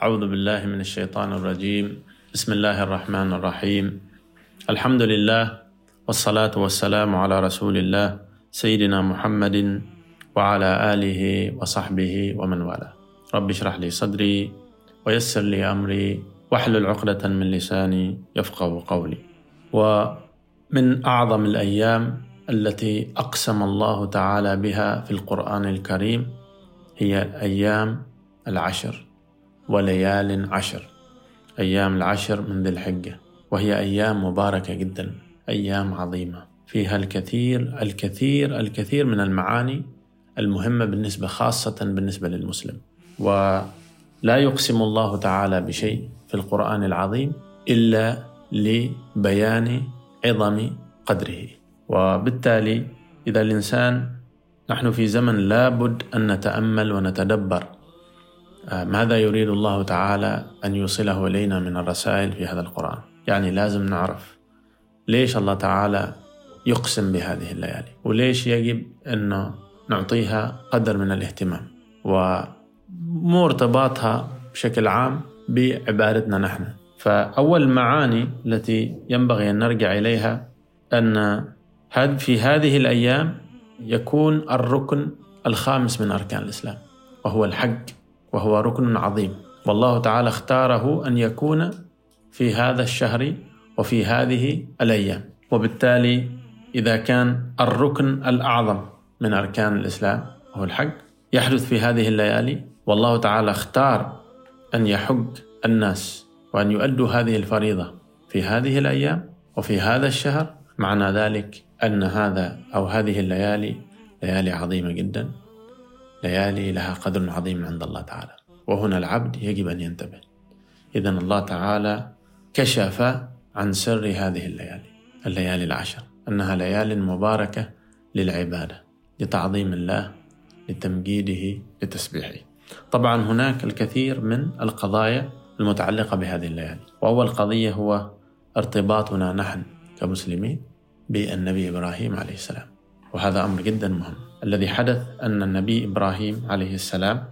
أعوذ بالله من الشيطان الرجيم. بسم الله الرحمن الرحيم. الحمد لله والصلاة والسلام على رسول الله سيدنا محمد وعلى آله وصحبه ومن والاه. رب اشرح لي صدري ويسر لي أمري واحلل عقدة من لساني يفقه قولي. ومن أعظم الأيام التي أقسم الله تعالى بها في القرآن الكريم هي أيام العشر. وليال عشر. أيام العشر من ذي الحجة وهي أيام مباركة جدا أيام عظيمة. فيها الكثير الكثير الكثير من المعاني المهمة بالنسبة خاصة بالنسبة للمسلم. ولا يقسم الله تعالى بشيء في القرآن العظيم إلا لبيان عظم قدره. وبالتالي إذا الإنسان نحن في زمن لابد أن نتأمل ونتدبر ماذا يريد الله تعالى أن يوصله إلينا من الرسائل في هذا القرآن؟ يعني لازم نعرف ليش الله تعالى يقسم بهذه الليالي وليش يجب أن نعطيها قدر من الاهتمام ومو ارتباطها بشكل عام بعبادتنا نحن. فأول المعاني التي ينبغي أن نرجع إليها أن في هذه الأيام يكون الركن الخامس من أركان الإسلام وهو الحج. وهو ركن عظيم. والله تعالى اختاره أن يكون في هذا الشهر وفي هذه الأيام. وبالتالي إذا كان الركن الأعظم من أركان الإسلام وهو الحج يحدث في هذه الليالي. والله تعالى اختار أن يحج الناس وأن يؤدوا هذه الفريضة في هذه الأيام وفي هذا الشهر. معنى ذلك أن هذا أو هذه الليالي ليالي عظيمة جدا. ليالي لها قدر عظيم عند الله تعالى. وهنا العبد يجب أن ينتبه. إذا الله تعالى كشف عن سر هذه الليالي الليالي العشر أنها ليال مباركة للعبادة لتعظيم الله لتمجيده لتسبيحه. طبعا هناك الكثير من القضايا المتعلقة بهذه الليالي. وأول قضية هو ارتباطنا نحن كمسلمين بالنبي إبراهيم عليه السلام. وهذا أمر جدا مهم. الذي حدث أن النبي إبراهيم عليه السلام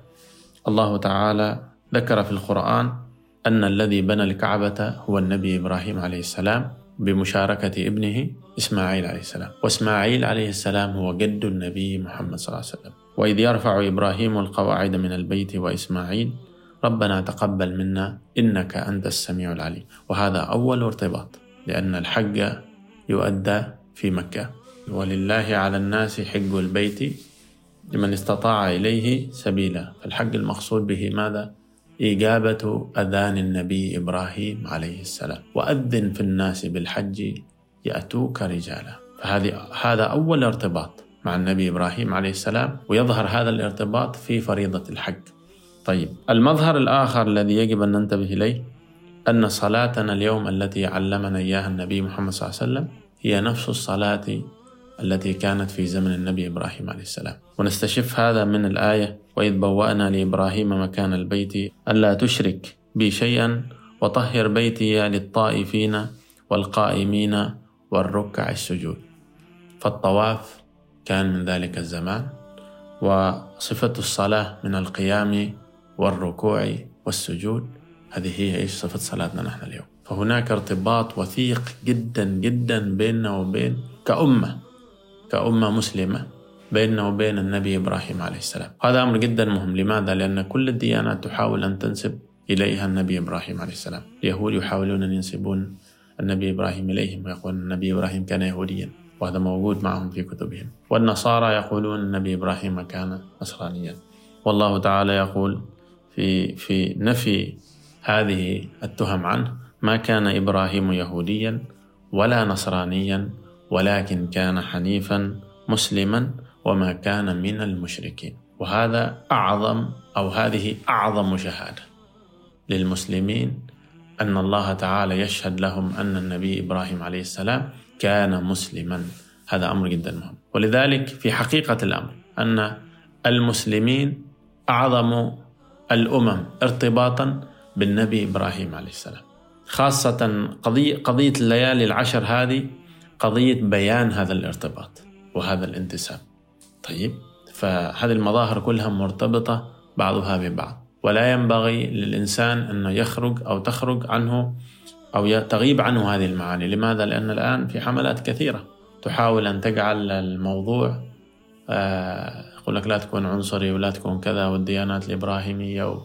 الله تعالى ذكر في القرآن أن الذي بنى الكعبة هو النبي إبراهيم عليه السلام بمشاركة ابنه إسماعيل عليه السلام. وإسماعيل عليه السلام هو جد النبي محمد صلى الله عليه وسلم. وإذ يرفع إبراهيم القواعد من البيت وإسماعيل ربنا تقبل منا إنك أنت السميع العليم. وهذا أول ارتباط لأن الحج يؤدى في مكة. ولله على الناس حج البيت لمن استطاع إليه سبيلا. فالحج المقصود به ماذا؟ إجابة أذان النبي إبراهيم عليه السلام. وأذن في الناس بالحج يأتوك رجالا. فهذه هذا أول ارتباط مع النبي إبراهيم عليه السلام ويظهر هذا الارتباط في فريضة الحج. طيب المظهر الآخر الذي يجب أن ننتبه إليه أن صلاتنا اليوم التي علمنا إياها النبي محمد صلى الله عليه وسلم هي نفس الصلاة التي كانت في زمن النبي إبراهيم عليه السلام. ونستشف هذا من الآية وإذ بوأنا لإبراهيم مكان البيت ألا تشرك بي شيئا وطهر بيتي للطائفين والقائمين والركع السجود. فالطواف كان من ذلك الزمان وصفة الصلاة من القيام والركوع والسجود هذه هي إيش صفة صلاتنا نحن اليوم. فهناك ارتباط وثيق جدا جدا بيننا وبين كأمة. كأمة مسلمة بيننا وبين النبي إبراهيم عليه السلام. هذا أمر جدا مهم. لماذا؟ لأن كل الديانات تحاول أن تنسب إليها النبي إبراهيم عليه السلام. اليهود يحاولون أن ينسبون النبي إبراهيم إليهم ويقولون النبي إبراهيم كان يهوديا وهذا موجود معهم في كتبهم. والنصارى يقولون النبي إبراهيم كان نصرانيا. والله تعالى يقول في في نفي هذه التهم عنه ما كان إبراهيم يهوديا ولا نصرانيا ولكن كان حنيفا مسلما وما كان من المشركين. وهذا أعظم أو هذه أعظم شهادة للمسلمين أن الله تعالى يشهد لهم أن النبي إبراهيم عليه السلام كان مسلما. هذا أمر جدا مهم. ولذلك في حقيقة الأمر أن المسلمين أعظم الأمم ارتباطا بالنبي إبراهيم عليه السلام. خاصة قضية, قضية الليالي العشر هذه قضية بيان هذا الارتباط وهذا الانتساب. طيب فهذه المظاهر كلها مرتبطة بعضها ببعض ولا ينبغي للإنسان أنه يخرج أو تخرج عنه أو تغيب عنه هذه المعاني. لماذا؟ لأن الآن في حملات كثيرة تحاول أن تجعل الموضوع آه، يقول لك لا تكون عنصري ولا تكون كذا والديانات الإبراهيمية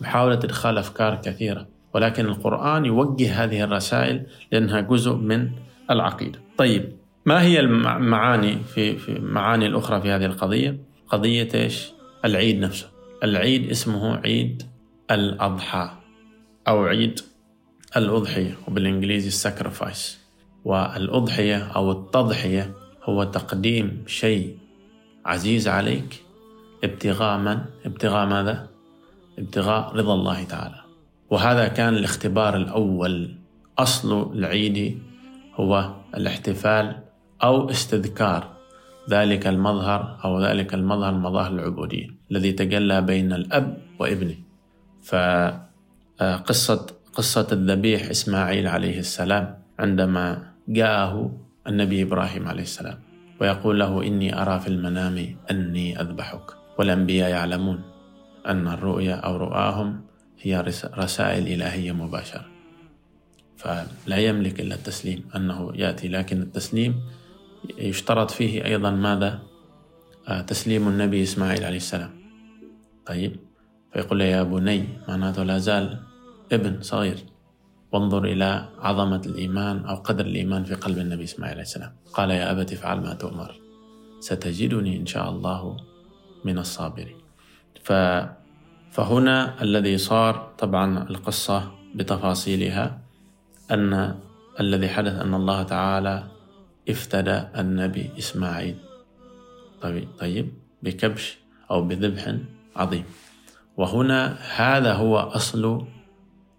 ومحاولة إدخال أفكار كثيرة ولكن القرآن يوجه هذه الرسائل لأنها جزء من العقيدة. طيب ما هي المعاني في, في معاني الأخرى في هذه القضية؟ قضية إيش؟ العيد نفسه. العيد اسمه عيد الأضحى أو عيد الأضحية وبالإنجليزي الساكرفايس والأضحية أو التضحية هو تقديم شيء عزيز عليك ابتغاء من؟ ابتغاء ماذا؟ ابتغاء رضا الله تعالى. وهذا كان الاختبار الأول أصل العيد هو الاحتفال أو استذكار. ذلك المظهر أو ذلك المظهر مظاهر العبودية الذي تجلى بين الأب وابنه. فقصة قصة الذبيح إسماعيل عليه السلام عندما جاءه النبي إبراهيم عليه السلام ويقول له إني أرى في المنام أني أذبحك والأنبياء يعلمون أن الرؤيا أو رؤاهم هي رسائل إلهية مباشرة. فلا يملك إلا التسليم أنه يأتي لكن التسليم يشترط فيه أيضا ماذا؟ آه، تسليم النبي إسماعيل عليه السلام. طيب فيقول له يا بني معناته لا زال ابن صغير. وانظر إلى عظمة الإيمان أو قدر الإيمان في قلب النبي إسماعيل عليه السلام. قال يا أبت افعل ما تؤمر. ستجدني إن شاء الله من الصابرين. ف فهنا الذي صار طبعا القصة بتفاصيلها. أن الذي حدث أن الله تعالى افتدى النبي إسماعيل. طيب, بكبش أو بذبح عظيم. وهنا هذا هو أصل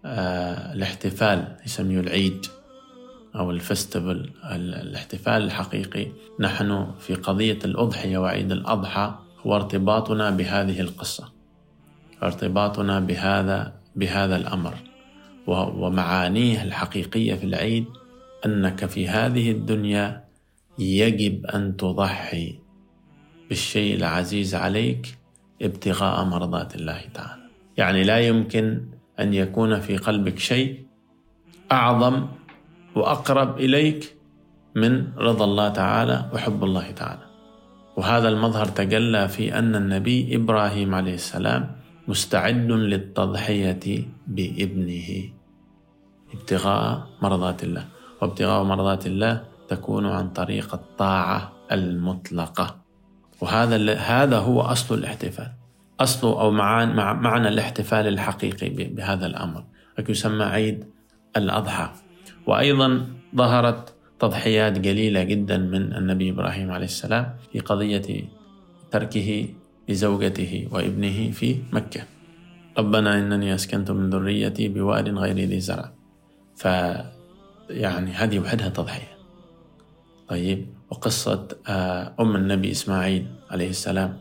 آه الاحتفال يسميه العيد أو الفستيفال. الاحتفال الحقيقي نحن في قضية الأضحية وعيد الأضحى هو ارتباطنا بهذه القصة. ارتباطنا بهذا بهذا الأمر. ومعانيه الحقيقية في العيد أنك في هذه الدنيا يجب أن تضحي بالشيء العزيز عليك ابتغاء مرضات الله تعالى. يعني لا يمكن أن يكون في قلبك شيء أعظم وأقرب إليك من رضا الله تعالى وحب الله تعالى. وهذا المظهر تجلى في أن النبي إبراهيم عليه السلام مستعد للتضحية بابنه. ابتغاء مرضات الله. وابتغاء مرضات الله تكون عن طريق الطاعة المطلقة. وهذا هذا هو أصل الاحتفال. أصل أو معنى الاحتفال الحقيقي بهذا الأمر. يسمى عيد الأضحى. وأيضا ظهرت تضحيات قليلة جدا من النبي إبراهيم عليه السلام في قضية تركه لزوجته وابنه في مكة. ربنا إنني أسكنت من ذريتي بواد غير ذي زرع. ف يعني هذه وحدها تضحية. طيب وقصة آه، أم النبي إسماعيل عليه السلام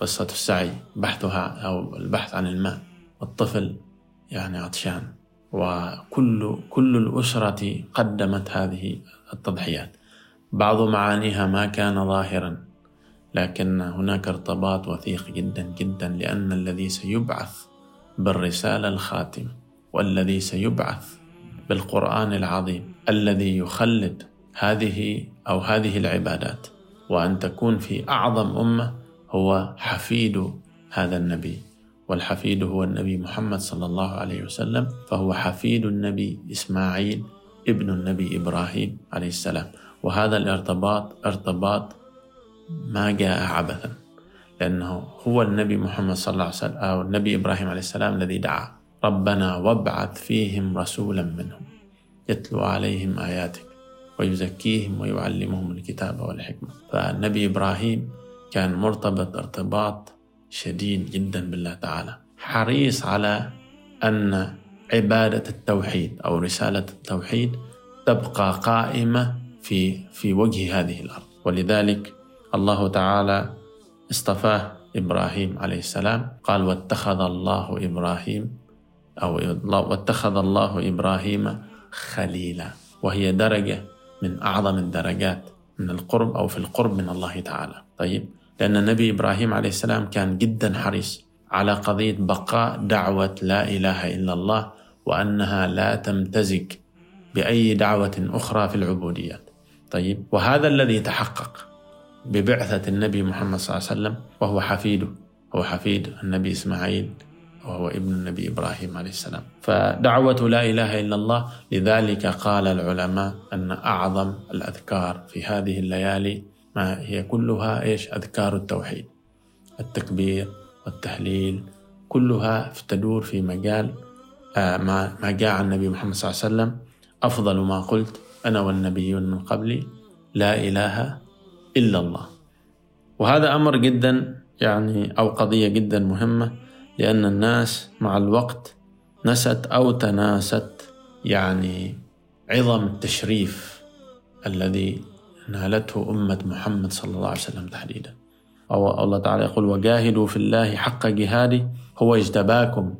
قصة السعي بحثها أو البحث عن الماء والطفل يعني عطشان. وكل كل الأسرة قدمت هذه التضحيات. بعض معانيها ما كان ظاهرا لكن هناك ارتباط وثيق جدا جدا لأن الذي سيبعث بالرسالة الخاتمة والذي سيبعث بالقرآن العظيم الذي يخلد هذه أو هذه العبادات وأن تكون في أعظم أمة هو حفيد هذا النبي. والحفيد هو النبي محمد صلى الله عليه وسلم فهو حفيد النبي إسماعيل ابن النبي إبراهيم عليه السلام. وهذا الارتباط ارتباط ما جاء عبثا لأنه هو النبي محمد صلى الله عليه وسلم أو النبي إبراهيم عليه السلام الذي دعا. ربنا وابعث فيهم رسولا منهم يتلو عليهم آياتك ويزكيهم ويعلمهم الكتاب والحكمة. فالنبي إبراهيم كان مرتبط ارتباط شديد جدا بالله تعالى حريص على أن عبادة التوحيد أو رسالة التوحيد تبقى قائمة في في وجه هذه الأرض. ولذلك الله تعالى اصطفاه إبراهيم عليه السلام قال واتخذ الله إبراهيم أو واتخذ الله إبراهيم خليلا. وهي درجة من أعظم الدرجات من القرب أو في القرب من الله تعالى. طيب لأن النبي إبراهيم عليه السلام كان جدا حريص على قضية بقاء دعوة لا إله إلا الله وأنها لا تمتزج بأي دعوة أخرى في العبوديات. طيب وهذا الذي تحقق ببعثة النبي محمد صلى الله عليه وسلم وهو حفيده. هو حفيد النبي إسماعيل. وهو ابن النبي إبراهيم عليه السلام. فدعوة لا إله إلا الله لذلك قال العلماء أن أعظم الأذكار في هذه الليالي ما هي كلها إيش؟ أذكار التوحيد التكبير والتهليل كلها تدور في مجال آه، ما ما جاء عن النبي محمد صلى الله عليه وسلم. أفضل ما قلت أنا والنبيون من قبلي لا إله إلا الله. وهذا أمر جدا يعني أو قضية جدا مهمة. لأن الناس مع الوقت نست أو تناست يعني عظم التشريف الذي نالته أمة محمد صلى الله عليه وسلم تحديدا. أو الله تعالى يقول وجاهدوا في الله حق جهاده هو اجتباكم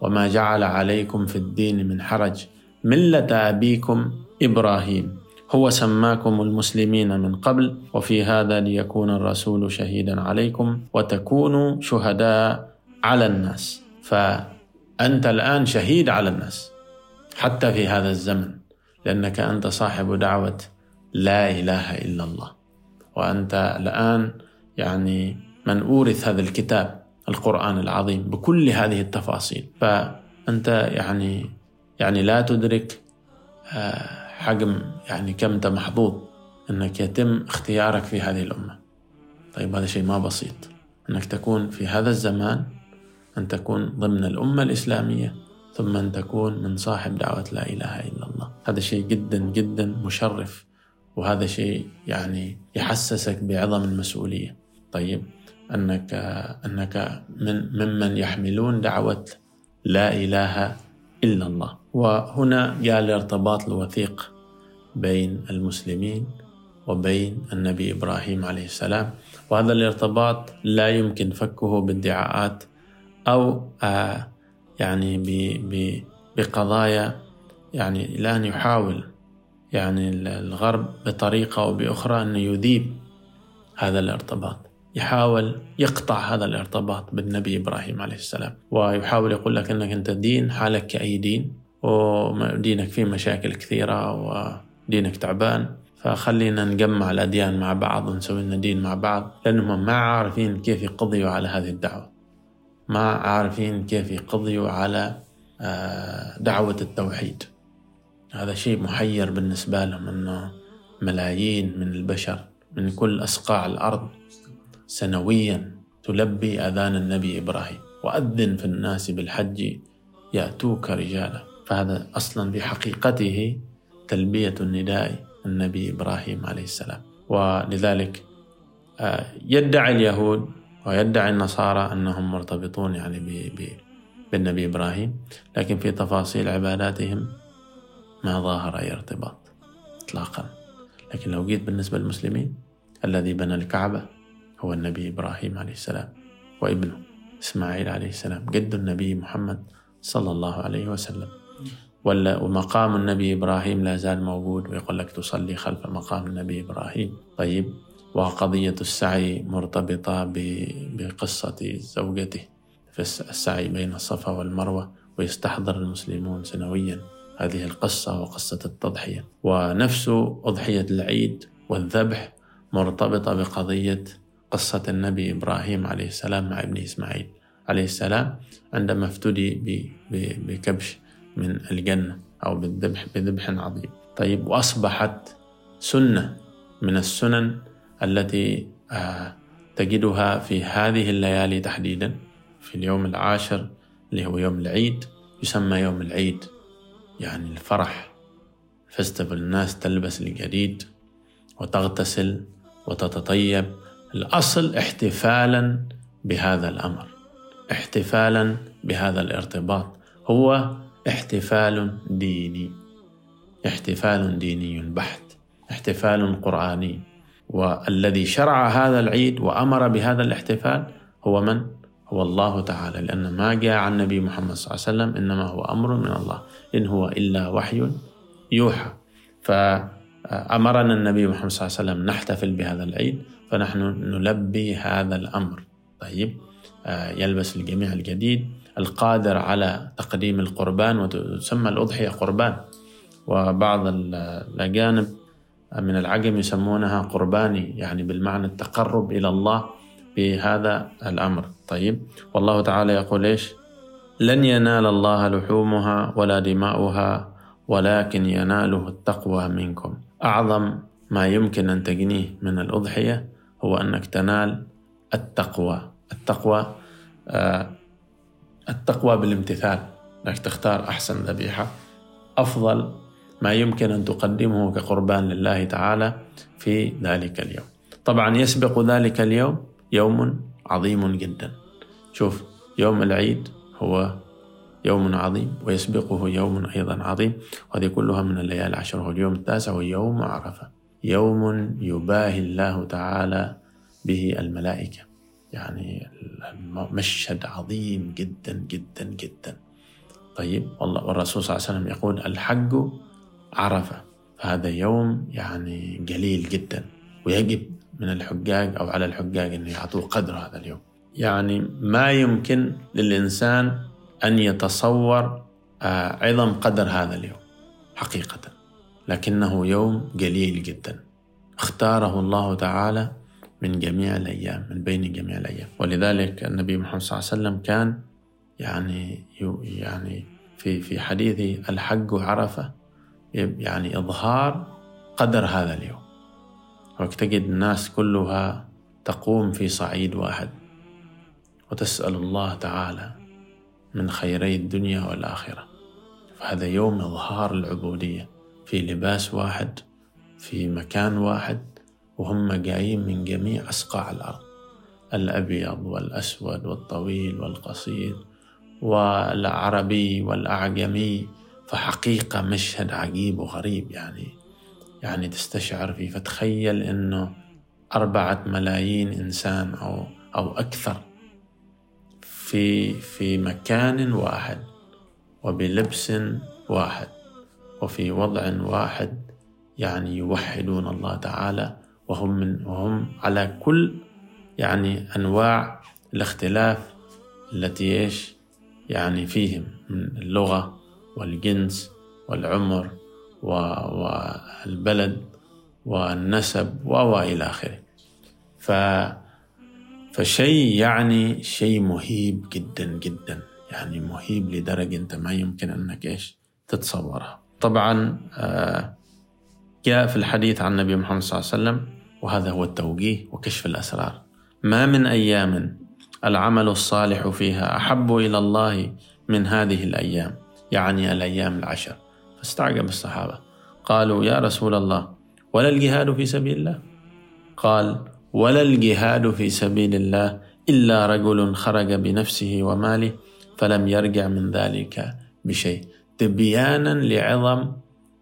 وما جعل عليكم في الدين من حرج. ملة أبيكم إبراهيم هو سماكم المسلمين من قبل وفي هذا ليكون الرسول شهيدا عليكم وتكونوا شهداء على الناس. فأنت الآن شهيد على الناس حتى في هذا الزمن لأنك أنت صاحب دعوة لا إله إلا الله. وأنت الآن يعني من أورث هذا الكتاب القرآن العظيم بكل هذه التفاصيل. فأنت يعني يعني لا تدرك آه، حجم يعني كم أنت محظوظ أنك يتم اختيارك في هذه الأمة. طيب هذا شيء ما بسيط. أنك تكون في هذا الزمان أن تكون ضمن الأمة الإسلامية ثم أن تكون من صاحب دعوة لا إله إلا الله. هذا شيء جدا جدا مشرف وهذا شيء يعني يحسسك بعظم المسؤولية. طيب أنك أنك من ممن يحملون دعوة لا إله إلا الله. وهنا جاء الارتباط الوثيق بين المسلمين وبين النبي إبراهيم عليه السلام. وهذا الارتباط لا يمكن فكه بادعاءات أو آه، يعني بقضايا يعني الآن يحاول يعني الغرب بطريقة أو بأخرى أن يذيب هذا الارتباط. يحاول يقطع هذا الارتباط بالنبي إبراهيم عليه السلام. ويحاول يقول لك أنك أنت دين حالك كأي دين ودينك فيه مشاكل كثيرة ودينك تعبان. فخلينا نجمع الأديان مع بعض ونسوي لنا دين مع بعض لأنهم ما عارفين كيف يقضيوا على هذه الدعوة. ما عارفين كيف يقضيوا على آه، دعوة التوحيد. هذا شيء محير بالنسبة لهم أنه ملايين من البشر من كل أصقاع الأرض سنويا تلبي أذان النبي إبراهيم. وأذن في الناس بالحج يأتوك رجالا. فهذا أصلا بحقيقته تلبية النداء النبي إبراهيم عليه السلام. ولذلك آه، يدعي اليهود ويدعي النصارى أنهم مرتبطون يعني بالنبي إبراهيم لكن في تفاصيل عباداتهم ما ظاهر أي ارتباط إطلاقا. لكن لو جيت بالنسبة للمسلمين الذي بنى الكعبة هو النبي إبراهيم عليه السلام وابنه إسماعيل عليه السلام جد النبي محمد صلى الله عليه وسلم. ومقام النبي إبراهيم لا زال موجود ويقول لك تصلي خلف مقام النبي إبراهيم. طيب وقضية السعي مرتبطة بقصة زوجته. في السعي بين الصفا والمروة ويستحضر المسلمون سنويا. هذه القصة وقصة التضحية. ونفس أضحية العيد والذبح مرتبطة بقضية قصة النبي إبراهيم عليه السلام مع ابنه إسماعيل عليه السلام عندما افتدي بكبش من الجنة أو بالذبح بذبح عظيم. طيب وأصبحت سنة من السنن التي آه، تجدها في هذه الليالي تحديدا في اليوم العاشر اللي هو يوم العيد يسمى يوم العيد يعني الفرح. فيستيفال الناس تلبس الجديد وتغتسل وتتطيب. الأصل احتفالا بهذا الأمر احتفالا بهذا الارتباط. هو احتفال ديني احتفال ديني بحت احتفال قرآني. والذي شرع هذا العيد وأمر بهذا الاحتفال هو من؟ هو الله تعالى لأن ما جاء عن النبي محمد صلى الله عليه وسلم إنما هو أمر من الله إن هو إلا وحي يوحى. فأمرنا النبي محمد صلى الله عليه وسلم نحتفل بهذا العيد فنحن نلبي هذا الأمر. طيب يلبس الجميع الجديد القادر على تقديم القربان وتسمى الأضحية قربان. وبعض الأجانب من العجم يسمونها قرباني يعني بالمعنى التقرب إلى الله بهذا الأمر. طيب والله تعالى يقول إيش؟ لن ينال الله لحومها ولا دماؤها ولكن يناله التقوى منكم. أعظم ما يمكن أن تجنيه من الأضحية هو أنك تنال التقوى. التقوى آه التقوى بالامتثال أنك تختار أحسن ذبيحة. أفضل ما يمكن أن تقدمه كقربان لله تعالى في ذلك اليوم. طبعا يسبق ذلك اليوم يوم عظيم جدا. شوف يوم العيد هو يوم عظيم ويسبقه يوم أيضا عظيم وهذه كلها من الليالي العشر هو اليوم التاسع ويوم عرفة. يوم يباهي الله تعالى به الملائكة. يعني مشهد عظيم جدا جدا جدا. طيب والله والرسول صلى الله عليه وسلم يقول الحج عرفة. فهذا يوم يعني جليل جدا ويجب من الحجاج أو على الحجاج أن يعطوه قدر هذا اليوم. يعني ما يمكن للإنسان أن يتصور عظم قدر هذا اليوم حقيقة. لكنه يوم جليل جدا. اختاره الله تعالى من جميع الأيام من بين جميع الأيام. ولذلك النبي محمد صلى الله عليه وسلم كان يعني يعني في في حديثه الحج عرفة يعني إظهار قدر هذا اليوم. وتجد الناس كلها تقوم في صعيد واحد. وتسأل الله تعالى من خيري الدنيا والآخرة. فهذا يوم إظهار العبودية في لباس واحد في مكان واحد وهم جايين من جميع أصقاع الأرض. الأبيض والأسود والطويل والقصير والعربي والأعجمي فحقيقة مشهد عجيب وغريب يعني يعني تستشعر فيه فتخيل إنه أربعة ملايين إنسان أو أو أكثر في في مكان واحد وبلبس واحد وفي وضع واحد يعني يوحدون الله تعالى وهم من وهم على كل يعني أنواع الاختلاف التي إيش يعني فيهم من اللغة والجنس والعمر والبلد والنسب وإلى آخره. ف فشيء يعني شيء مهيب جدا جدا. يعني مهيب لدرجة أنت ما يمكن أنك إيش تتصورها. طبعا جاء في الحديث عن النبي محمد صلى الله عليه وسلم وهذا هو التوجيه وكشف الأسرار. ما من أيام العمل الصالح فيها أحب إلى الله من هذه الأيام. يعني الأيام العشر. فاستعجب الصحابة. قالوا يا رسول الله ولا الجهاد في سبيل الله؟ قال ولا الجهاد في سبيل الله إلا رجل خرج بنفسه وماله فلم يرجع من ذلك بشيء. تبيانا لعظم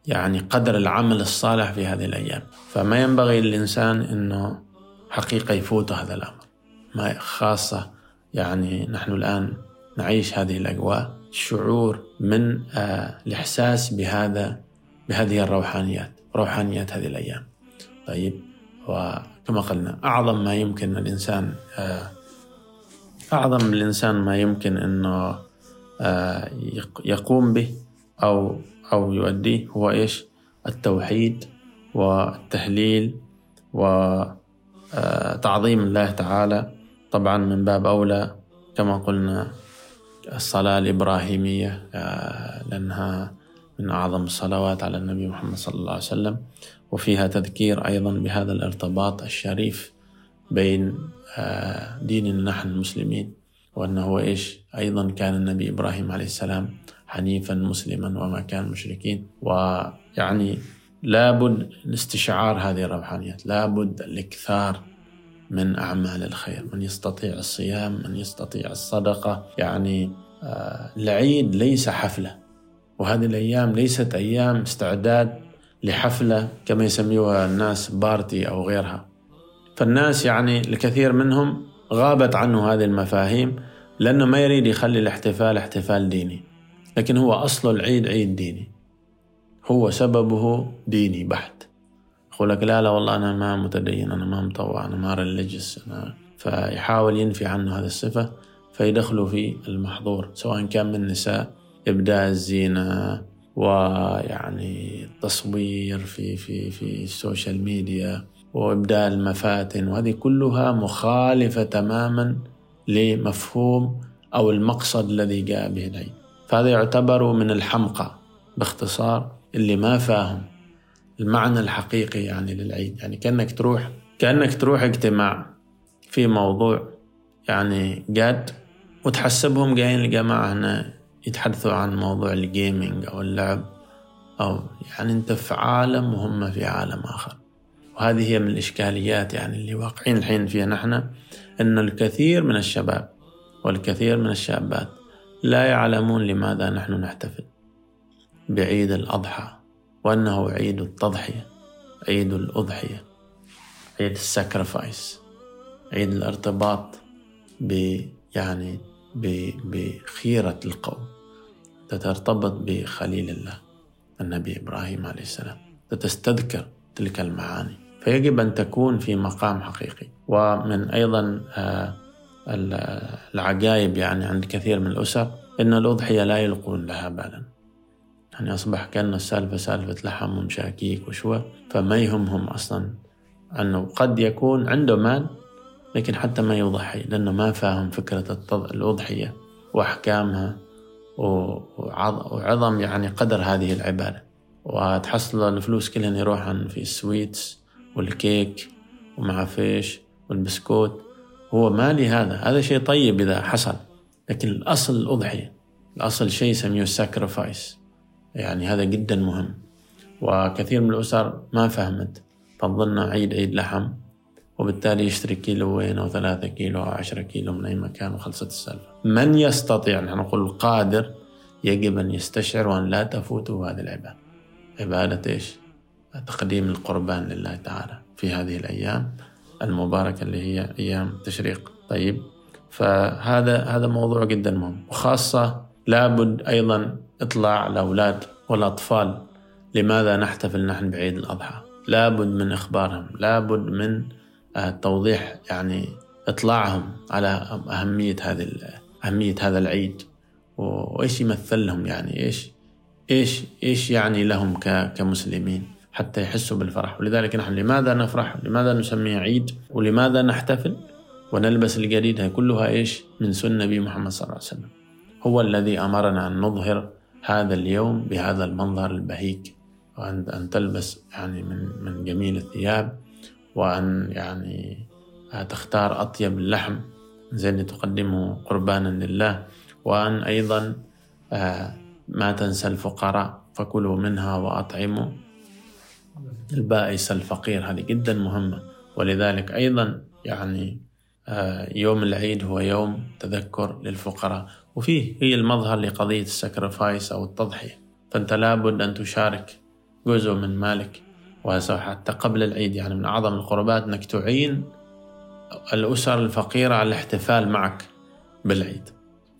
يعني قدر العمل الصالح في هذه الأيام. فما ينبغي للإنسان أنه حقيقة يفوت هذا الأمر. ما خاصة يعني نحن الآن نعيش هذه الأجواء شعور من آه الإحساس بهذا بهذه الروحانيات روحانيات هذه الأيام. طيب وكما قلنا أعظم ما يمكن الإنسان آه أعظم الإنسان ما يمكن أنه آه يقوم به أو أو يؤديه هو إيش؟ التوحيد والتهليل وتعظيم الله تعالى. طبعا من باب أولى كما قلنا الصلاة الإبراهيمية لأنها من أعظم الصلوات على النبي محمد صلى الله عليه وسلم. وفيها تذكير أيضا بهذا الارتباط الشريف بين ديننا نحن المسلمين وأنه إيش؟ أيضا كان النبي إبراهيم عليه السلام حنيفا مسلما وما كان مشركين. ويعني لابد استشعار هذه الروحانيات لابد الإكثار من أعمال الخير من يستطيع الصيام من يستطيع الصدقة. يعني العيد ليس حفلة. وهذه الأيام ليست أيام استعداد لحفلة كما يسميها الناس party أو غيرها. فالناس يعني الكثير منهم غابت عنه هذه المفاهيم لأنه ما يريد يخلي الاحتفال احتفال ديني. لكن هو أصل العيد عيد ديني. هو سببه ديني بحت. يقول لك لا لا والله أنا ما متدين أنا ما مطوع أنا ما religious أنا فيحاول ينفي عنه هذه الصفة فيدخلوا في المحظور سواء كان من نساء إبداء الزينة ويعني التصوير في في في السوشيال ميديا وإبداء المفاتن وهذه كلها مخالفة تماما لمفهوم أو المقصد الذي جاء به العيد فهذا يعتبر من الحمقى باختصار اللي ما فاهم المعنى الحقيقي يعني للعيد. يعني كأنك تروح كأنك تروح اجتماع في موضوع يعني جاد وتحسبهم جايين الجماعة هنا يتحدثوا عن موضوع الجيمنج أو اللعب أو يعني أنت في عالم وهم في عالم آخر. وهذه هي من الإشكاليات يعني اللي واقعين الحين فيها نحن أن الكثير من الشباب والكثير من الشابات لا يعلمون لماذا نحن نحتفل بعيد الأضحى. وأنه عيد التضحية عيد الأضحية عيد الساكرفايس عيد الارتباط ب يعني بخيرة القوم. تترتبط بخليل الله النبي إبراهيم عليه السلام. تستذكر تلك المعاني. فيجب أن تكون في مقام حقيقي. ومن أيضا آه، العجائب يعني عند كثير من الأسر أن الأضحية لا يلقون لها بالا. يعني أصبح كأن السالفة سالفة لحم ومشاكيك وشوى فما يهمهم أصلا أنه قد يكون عنده مال لكن حتى ما يضحي لأنه ما فاهم فكرة الأضحية وأحكامها وعظم يعني قدر هذه العبادة. وتحصل الفلوس كلها يروح في ال sweets والكيك ومع فيش والبسكوت. هو مالي هذا هذا شيء طيب إذا حصل لكن الأصل الأضحية الأصل شيء يسميه ال sacrifice يعني هذا جدا مهم. وكثير من الأسر ما فهمت تظن عيد عيد لحم وبالتالي يشتري كيلوين أو ثلاثة كيلو أو عشرة كيلو من أي مكان وخلصت السالفة. من يستطيع نحن نقول القادر يجب أن يستشعر وأن لا تفوته هذه العبادة. عبادة إيش؟ تقديم القربان لله تعالى في هذه الأيام المباركة اللي هي أيام تشريق. طيب فهذا هذا موضوع جدا مهم. وخاصة لابد أيضا إطلاع الأولاد والأطفال. لماذا نحتفل نحن بعيد الأضحى؟ لابد من إخبارهم لابد من آه، توضيح يعني إطلاعهم على أهمية هذه أهمية هذا العيد. وإيش يمثل لهم يعني؟ إيش إيش إيش يعني لهم كمسلمين حتى يحسوا بالفرح؟ ولذلك نحن لماذا نفرح؟ لماذا نسميه عيد؟ ولماذا نحتفل؟ ونلبس الجديد كلها إيش؟ من سنة النبي محمد صلى الله عليه وسلم. هو الذي أمرنا أن نظهر هذا اليوم بهذا المنظر البهيج وأن أن تلبس يعني من من جميل الثياب وأن يعني تختار أطيب اللحم زين تقدمه قربانا لله وأن أيضا آه، ما تنسى الفقراء فكلوا منها وأطعموا البائس الفقير. هذه جدا مهمة. ولذلك أيضا يعني آه، يوم العيد هو يوم تذكر للفقراء. وفيه هي المظهر لقضية السكرفايس أو التضحية. فأنت لابد أن تشارك جزء من مالك حتى قبل العيد يعني من أعظم القربات أنك تعين الأسر الفقيرة على الاحتفال معك بالعيد.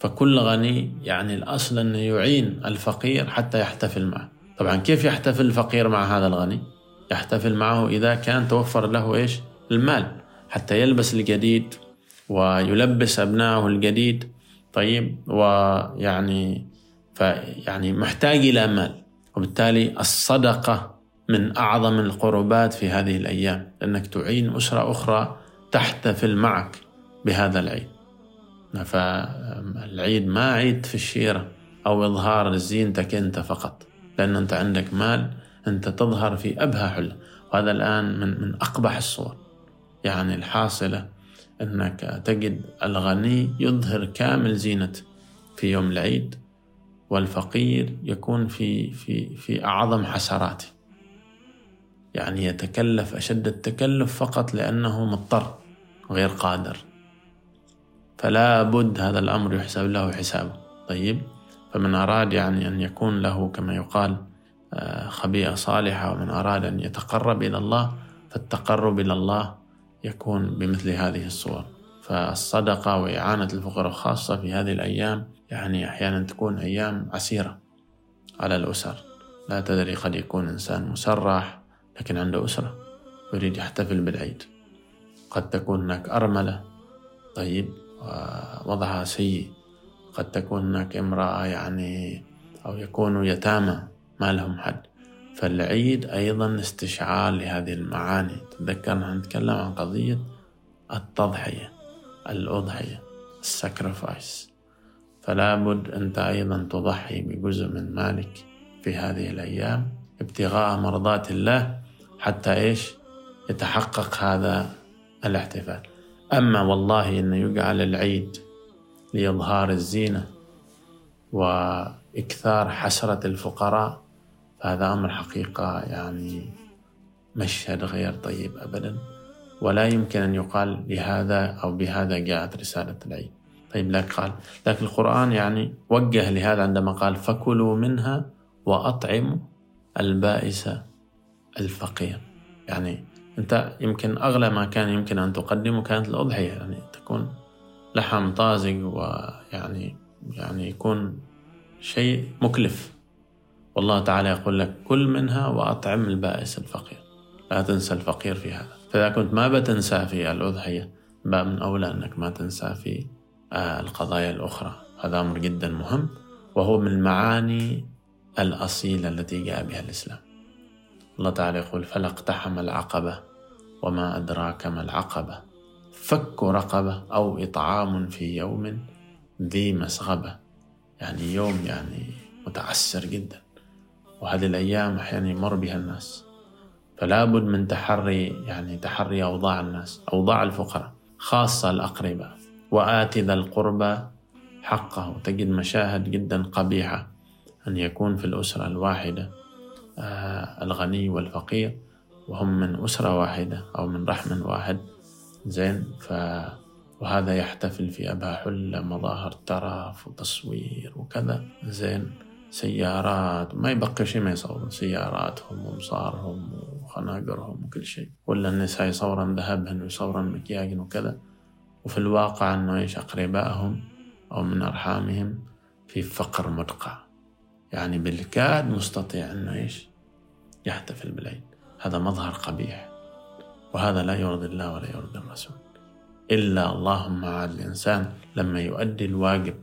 فكل غني يعني الأصل أنه يعين الفقير حتى يحتفل معه. طبعا كيف يحتفل الفقير مع هذا الغني؟ يحتفل معه إذا كان توفر له إيش؟ المال. حتى يلبس الجديد ويلبس أبنائه الجديد طيب ويعني فيعني محتاج إلى مال. وبالتالي الصدقة من أعظم القربات في هذه الأيام لأنك تعين أسرة أخرى تحتفل معك بهذا العيد. فالعيد ما عيد في الشيرة أو إظهار زينتك أنت فقط لأن أنت عندك مال أنت تظهر في أبهى حلة. وهذا الآن من, من أقبح الصور يعني الحاصلة أنك تجد الغني يظهر كامل زينته. في يوم العيد والفقير يكون في في في أعظم حسراته. يعني يتكلف أشد التكلف فقط لأنه مضطر غير قادر. فلا بد هذا الأمر يحسب له حسابه. طيب فمن أراد يعني أن يكون له كما يقال آه، خبيئة صالحة ومن أراد أن يتقرب إلى الله فالتقرب إلى الله يكون بمثل هذه الصور. فالصدقة وإعانة الفقراء خاصة في هذه الأيام يعني أحيانا تكون أيام عسيرة على الأسر. لا تدري قد يكون إنسان مسرح لكن عنده أسرة يريد يحتفل بالعيد. قد تكون هناك أرملة طيب ووضعها سيء. قد تكون هناك امرأة يعني أو يكونوا يتامى ما لهم حد. فالعيد أيضا استشعار لهذه المعاني. تذكرنا نتكلم عن قضية التضحية الأضحية السكرفايس فلا بد أنت أيضا تضحي بجزء من مالك في هذه الأيام ابتغاء مرضات الله حتى إيش؟ يتحقق هذا الاحتفال. أما والله أن يجعل العيد لإظهار الزينة وإكثار حسرة الفقراء فهذا أمر حقيقة يعني مشهد غير طيب أبدا. ولا يمكن أن يقال لهذا أو بهذا جاءت رسالة العيد طيب لا قال لكن القرآن يعني وجه لهذا عندما قال فكلوا منها وأطعموا البائس الفقير. يعني أنت يمكن أغلى ما كان يمكن أن تقدمه كانت الأضحية. يعني تكون لحم طازج ويعني يعني يكون شيء مكلف. والله تعالى يقول لك كل منها وأطعم البائس الفقير. لا تنسى الفقير في هذا. فإذا كنت ما بتنسى في الأضحية بقى من أولى أنك ما تنسى في آه، القضايا الأخرى. هذا أمر جدا مهم وهو من المعاني الأصيلة التي جاء بها الإسلام. الله تعالى يقول فلا اقتحم العقبة وما أدراك ما العقبة. فك رقبة أو إطعام في يوم ذي مسغبة. يعني يوم يعني متعسر جدا. وهذه الأيام أحيانا يمر بها الناس. فلا بد من تحري يعني تحري أوضاع الناس أوضاع الفقراء خاصة الأقرباء. وآت ذا القربى حقه. تجد مشاهد جدا قبيحة أن يكون في الأسرة الواحدة آه الغني والفقير وهم من أسرة واحدة أو من رحم واحد. زين ف وهذا يحتفل في أبها حلة مظاهر ترف وتصوير وكذا. زين. سيارات ما يبقى شيء ما يصورون سياراتهم ومصارهم وخناقرهم وكل شيء. ولا النساء يصورن ذهبهن ويصورن مكياجن وكذا. وفي الواقع أنه إيش أقربائهم أو من أرحامهم في فقر مدقع. يعني بالكاد مستطيع أنه إيش يحتفل بالعيد. هذا مظهر قبيح. وهذا لا يرضي الله ولا يرضي الرسول. إلا اللهم عاد الإنسان لما يؤدي الواجب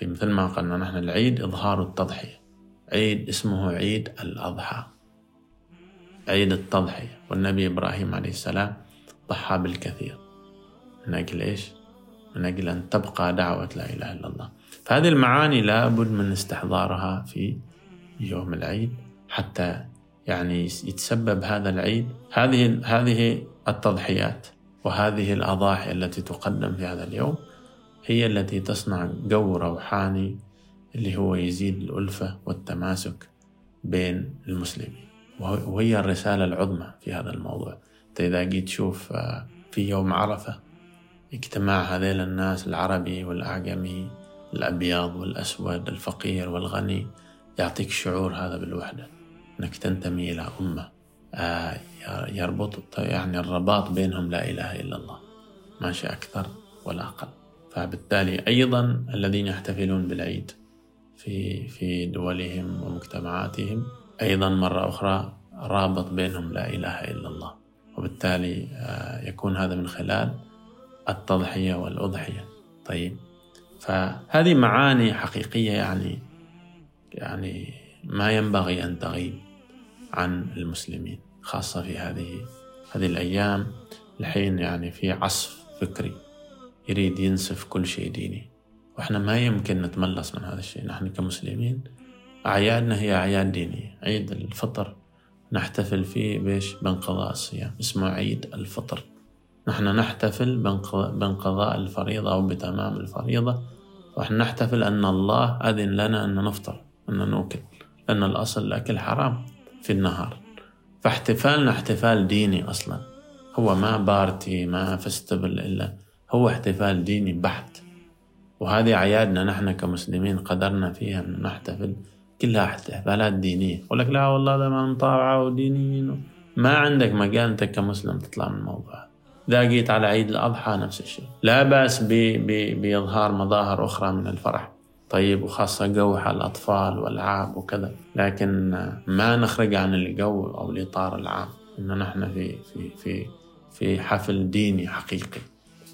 في مثل ما قلنا نحن العيد إظهار التضحية. عيد اسمه عيد الأضحى. عيد التضحية. والنبي إبراهيم عليه السلام ضحى بالكثير. من أجل إيش؟ من أجل أن تبقى دعوة لا إله إلا الله. فهذه المعاني لابد من استحضارها في يوم العيد حتى يعني يتسبب هذا العيد. هذه هذه التضحيات وهذه الأضاحي التي تقدم في هذا اليوم هي التي تصنع جو روحاني اللي هو يزيد الألفة والتماسك بين المسلمين. وهي الرسالة العظمى في هذا الموضوع. إذا جيت تشوف آه، في يوم عرفة اجتماع هذيل الناس العربي والأعجمي الأبيض والأسود الفقير والغني يعطيك شعور هذا بالوحدة. أنك تنتمي إلى أمة آه، يربط يعني الرباط بينهم لا إله إلا الله. ماشي أكثر ولا أقل. فبالتالي أيضا الذين يحتفلون بالعيد في في دولهم ومجتمعاتهم أيضا مرة أخرى رابط بينهم لا إله إلا الله. وبالتالي آه، يكون هذا من خلال التضحية والأضحية. طيب فهذه معاني حقيقية يعني يعني ما ينبغي أن تغيب عن المسلمين خاصة في هذه هذه الأيام الحين يعني في عصف فكري. يريد ينسف كل شيء ديني. وإحنا ما يمكن نتملص من هذا الشيء نحن كمسلمين. أعيادنا هي أعياد دينية عيد الفطر. نحتفل فيه بيش بانقضاء الصيام اسمه عيد الفطر. نحن نحتفل بانقضاء الفريضة أو بتمام الفريضة. ونحن نحتفل أن الله أذن لنا أن نفطر أن نوكل لأن الأصل الأكل حرام في النهار. فاحتفالنا احتفال ديني أصلا. هو ما party ما festival إلا هو احتفال ديني بحت. وهذه أعيادنا نحن كمسلمين قدرنا فيها أن نحتفل كلها احتفالات دينية. يقول لك لا والله ده ما طاعة ودينيين ما عندك مجال أنت كمسلم تطلع من الموضوع. إذا جيت على عيد الأضحى نفس الشيء. لا بأس بإظهار مظاهر أخرى من الفرح. طيب وخاصة جو على الأطفال والألعاب وكذا. لكن ما نخرج عن الجو أو الإطار العام. إنه نحن في في في في حفل ديني حقيقي.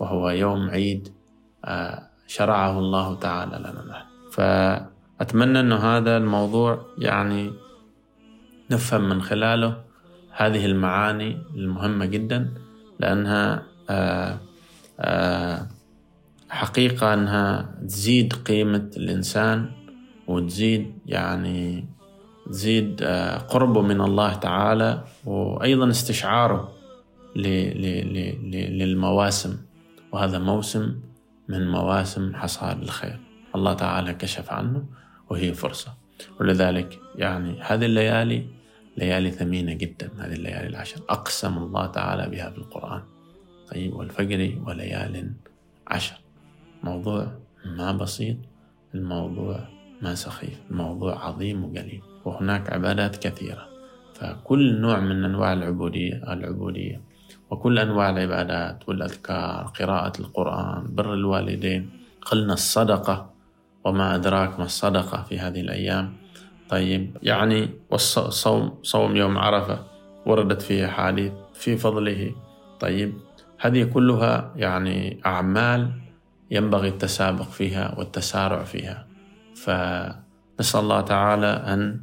وهو يوم عيد شرعه الله تعالى لنا. نحن فأتمنى أن هذا الموضوع يعني نفهم من خلاله هذه المعاني المهمة جدا لأنها حقيقة أنها تزيد قيمة الإنسان وتزيد يعني تزيد قربه من الله تعالى وأيضا استشعاره للمواسم. وهذا موسم من مواسم حصاد الخير. الله تعالى كشف عنه وهي فرصة. ولذلك يعني هذه الليالي ليالي ثمينة جدا هذه الليالي العشر. أقسم الله تعالى بها في القرآن. طيب والفجر وليال عشر. موضوع ما بسيط الموضوع ما سخيف. الموضوع عظيم وجليل. وهناك عبادات كثيرة. فكل نوع من أنواع العبودية العبودية وكل أنواع العبادات والأذكار قراءة القرآن بر الوالدين قلنا الصدقة وما أدراك ما الصدقة في هذه الأيام. طيب يعني والصوم صوم يوم عرفة وردت فيه حديث في فضله. طيب هذه كلها يعني أعمال ينبغي التسابق فيها والتسارع فيها. فنسأل الله تعالى أن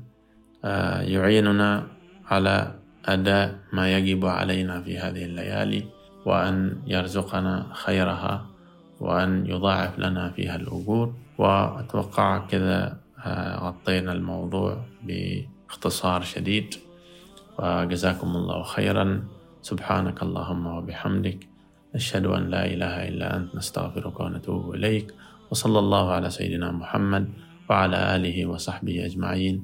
آه، يعيننا على أداء ما يجب علينا في هذه الليالي وأن يرزقنا خيرها وأن يضاعف لنا فيها الأجور. وأتوقع كذا آه، غطينا الموضوع باختصار شديد. وجزاكم الله خيرا. سبحانك اللهم وبحمدك. نشهد أن لا إله إلا أنت. نستغفرك ونتوب إليك. وصلى الله على سيدنا محمد وعلى آله وصحبه أجمعين.